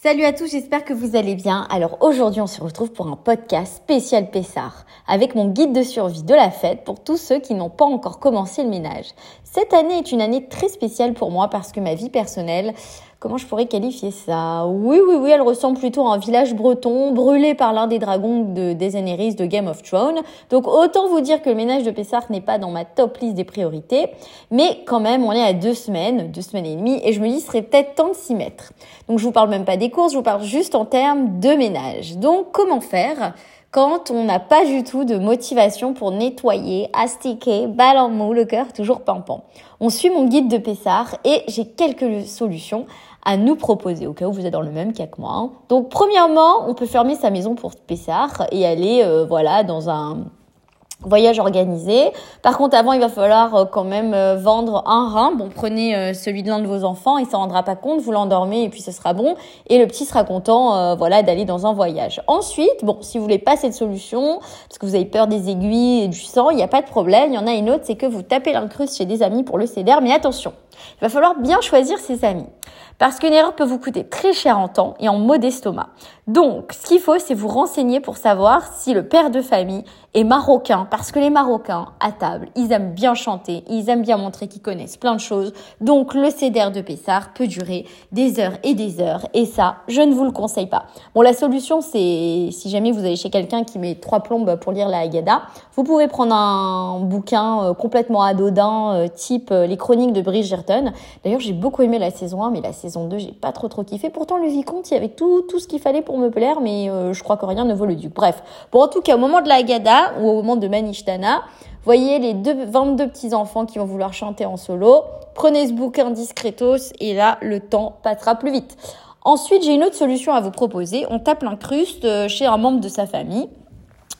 Salut à tous, j'espère que vous allez bien. Alors aujourd'hui, on se retrouve pour un podcast spécial Pessard avec mon guide de survie de la fête pour tous ceux qui n'ont pas encore commencé le ménage. Cette année est une année très spéciale pour moi parce que ma vie personnelle, comment je pourrais qualifier ça? Oui, oui, oui, elle ressemble plutôt à un village breton brûlé par l'un des dragons de Daenerys de Game of Thrones. Donc autant vous dire que le ménage de Pessard n'est pas dans ma top liste des priorités, mais quand même, on est à deux semaines, deux semaines et demie, et je me dis, ce serait peut-être temps de s'y mettre. Donc je vous parle même pas des courses, je vous parle juste en termes de ménage. Donc comment faire? Quand on n'a pas du tout de motivation pour nettoyer, astiquer, balle le cœur toujours pimpant. On suit mon guide de Pessard et j'ai quelques solutions à nous proposer au cas où vous êtes dans le même cas que moi. Hein. Donc premièrement, on peut fermer sa maison pour Pessard et aller euh, voilà dans un voyage organisé. Par contre, avant, il va falloir euh, quand même euh, vendre un rein. Bon, prenez euh, celui de l'un de vos enfants, il s'en rendra pas compte, vous l'endormez et puis ce sera bon. Et le petit sera content, voilà, d'aller dans un voyage. Ensuite, bon, si vous voulez pas cette solution, parce que vous avez peur des aiguilles et du sang, il n'y a pas de problème. Il y en a une autre, c'est que vous tapez l'incruste chez des amis pour le CDR. Mais attention, il va falloir bien choisir ses amis. Parce qu'une erreur peut vous coûter très cher en temps et en maux d'estomac. Donc, ce qu'il faut, c'est vous renseigner pour savoir si le père de famille est marocain. Parce que les Marocains, à table, ils aiment bien chanter, ils aiment bien montrer qu'ils connaissent plein de choses. Donc, le CDR de Pessard peut durer des heures et des heures. Et ça, je ne vous le conseille pas. Bon, la solution, c'est si jamais vous allez chez quelqu'un qui met trois plombes pour lire la Haggadah, vous pouvez prendre un bouquin euh, complètement adodin, euh, type euh, Les Chroniques de Bridgerton. D'ailleurs, j'ai beaucoup aimé la saison 1, mais la saison 2, j'ai pas trop trop kiffé. Pourtant, le vicomte, il y avait tout, tout ce qu'il fallait pour me plaire, mais je crois que rien ne vaut le duc. Bref, bon, en tout cas, au moment de la Haggadah ou au moment de Manishtana, voyez les deux, 22 petits enfants qui vont vouloir chanter en solo. Prenez ce bouquin discretos et là, le temps passera plus vite. Ensuite, j'ai une autre solution à vous proposer. On tape l'incruste chez un membre de sa famille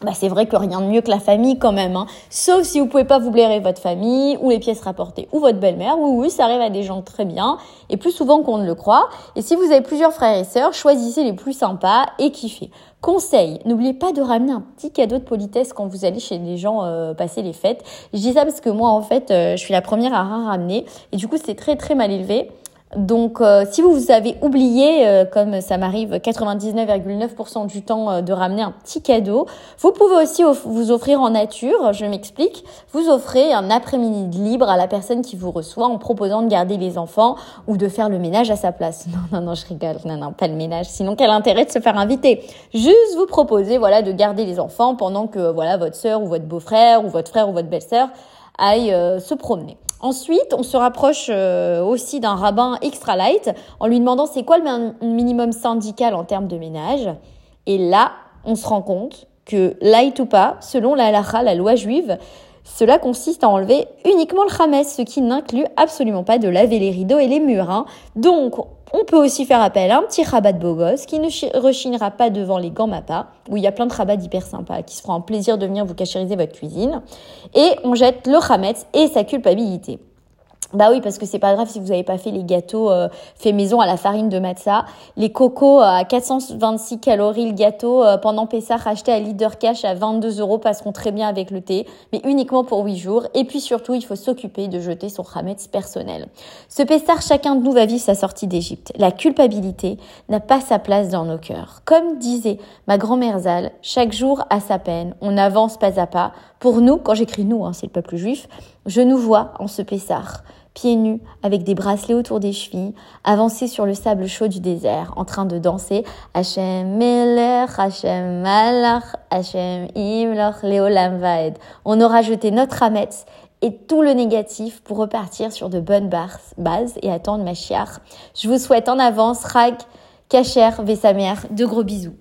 bah c'est vrai que rien de mieux que la famille quand même, hein. sauf si vous pouvez pas vous blairer votre famille ou les pièces rapportées ou votre belle-mère. Oui, oui, ça arrive à des gens très bien et plus souvent qu'on ne le croit. Et si vous avez plusieurs frères et sœurs, choisissez les plus sympas et kiffez. Conseil, n'oubliez pas de ramener un petit cadeau de politesse quand vous allez chez les gens euh, passer les fêtes. Je dis ça parce que moi en fait, euh, je suis la première à rien ramener et du coup c'est très très mal élevé. Donc, euh, si vous avez oublié, euh, comme ça m'arrive 99,9% du temps, euh, de ramener un petit cadeau, vous pouvez aussi vous offrir en nature. Je m'explique. Vous offrez un après-midi libre à la personne qui vous reçoit en proposant de garder les enfants ou de faire le ménage à sa place. Non, non, non, je rigole. Non, non, pas le ménage. Sinon, quel intérêt de se faire inviter? Juste vous proposer, voilà, de garder les enfants pendant que, voilà, votre sœur ou votre beau-frère ou votre frère ou votre belle-sœur aille se promener. Ensuite, on se rapproche euh, aussi d'un rabbin extra light en lui demandant c'est quoi le minimum syndical en termes de ménage. Et là, on se rend compte que light ou pas, selon la halakha, la loi juive, cela consiste à enlever uniquement le chametz, ce qui n'inclut absolument pas de laver les rideaux et les murs. Hein. Donc, on peut aussi faire appel à un petit rabat de beau gosse qui ne rechignera pas devant les gants Mappa, où il y a plein de rabats hyper sympas qui se feront un plaisir de venir vous cachériser votre cuisine. Et on jette le chametz et sa culpabilité. Bah oui, parce que c'est pas grave si vous n'avez pas fait les gâteaux euh, faits maison à la farine de matza. Les cocos à 426 calories le gâteau euh, pendant Pessah acheté à Leader Cash à 22 euros passeront très bien avec le thé, mais uniquement pour 8 jours. Et puis surtout, il faut s'occuper de jeter son chametz personnel. Ce Pessah, chacun de nous va vivre sa sortie d'Égypte. La culpabilité n'a pas sa place dans nos cœurs. Comme disait ma grand-mère Zal, chaque jour a sa peine. On avance pas à pas. Pour nous, quand j'écris nous, hein, c'est le peuple juif, je nous vois en ce Pessah pieds nus, avec des bracelets autour des chevilles, avancer sur le sable chaud du désert, en train de danser Hachem Melech, Hachem Malach, Hachem Leolam Vaed. On aura jeté notre Hametz et tout le négatif pour repartir sur de bonnes bases et attendre ma chiare. Je vous souhaite en avance, Rag, Kacher, Vesamer, de gros bisous.